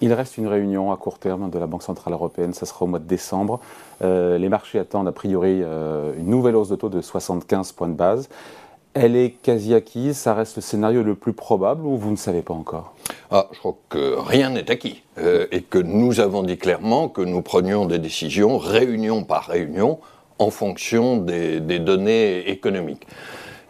Il reste une réunion à court terme de la Banque Centrale Européenne, ça sera au mois de décembre. Euh, les marchés attendent a priori euh, une nouvelle hausse de taux de 75 points de base. Elle est quasi acquise, ça reste le scénario le plus probable ou vous ne savez pas encore? Ah, Je crois que rien n'est acquis euh, et que nous avons dit clairement que nous prenions des décisions réunion par réunion en fonction des données économiques.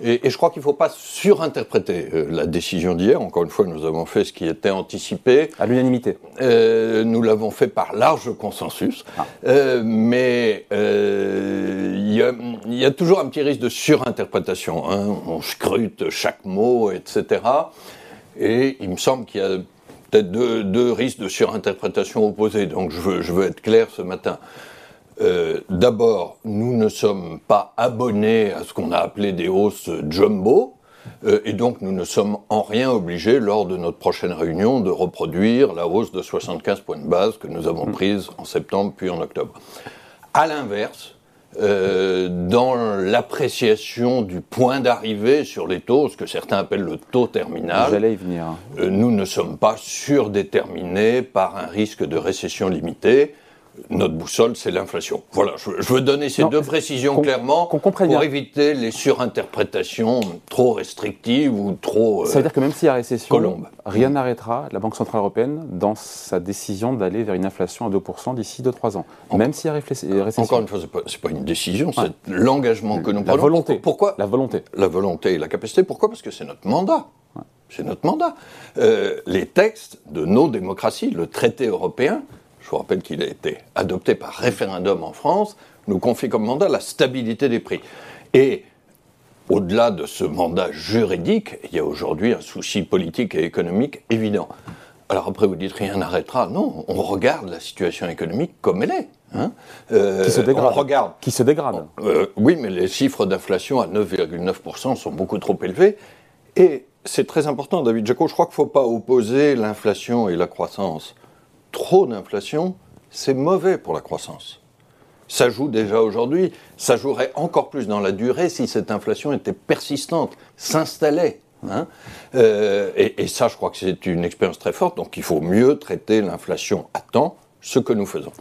Et, je crois qu'il ne faut pas surinterpréter euh, la décision d'hier. Encore une fois, nous avons fait ce qui était anticipé. À l'unanimité. Euh, nous l'avons fait par large consensus. Ah. Euh, mais il y, y, a toujours un petit risque de surinterprétation. Hein. On scrute chaque mot, etc. Et il me semble qu'il y a peut-être deux, deux, risques de surinterprétation opposés. Donc je veux, je veux être clair ce matin. Euh, d'abord, nous ne sommes pas abonnés à ce qu'on a appelé des hausses jumbo, euh, et donc nous ne sommes en rien obligés, lors de notre prochaine réunion, de reproduire la hausse de 75 points de base que nous avons mm. prise en septembre puis en octobre. À l'inverse, euh, dans l'appréciation du point d'arrivée sur les taux, ce que certains appellent le taux terminal. J'allais y venir. nous ne sommes pas surdéterminés par un risque de récession limitée notre boussole, c'est l'inflation. Voilà, je, veux donner ces deux précisions clairement pour éviter les surinterprétations trop restrictives ou trop. Ça veut dire que même s'il y a récession, rien n'arrêtera la Banque Centrale Européenne dans sa décision d'aller vers une inflation à 2% d'ici 2-3 ans. même s'il y a récession. Encore une fois, ce n'est pas, une décision, c'est l'engagement que nous prenons. La volonté. Pourquoi La volonté. La volonté et la capacité. Pourquoi? Parce que c'est notre mandat. C'est notre mandat. Euh, les textes de nos démocraties, le traité européen, je vous rappelle qu'il a été adopté par référendum en France, nous confie comme mandat la stabilité des prix. Et au-delà de ce mandat juridique, il y a aujourd'hui un souci politique et économique évident. Alors après, vous dites rien n'arrêtera. Non, on regarde la situation économique comme elle est. Hein. Euh, qui se dégrade. regarde. Qui se dégrade. Euh, oui, mais les chiffres d'inflation à 9,9% sont beaucoup trop élevés. Et c'est très important, David Jaco, je crois qu'il ne faut pas opposer l'inflation et la croissance trop d'inflation, c'est mauvais pour la croissance. Ça joue déjà aujourd'hui, ça jouerait encore plus dans la durée si cette inflation était persistante, s'installait. Hein. Euh, et, et, ça, je crois que c'est une expérience très forte, donc il faut mieux traiter l'inflation à temps, ce que nous faisons.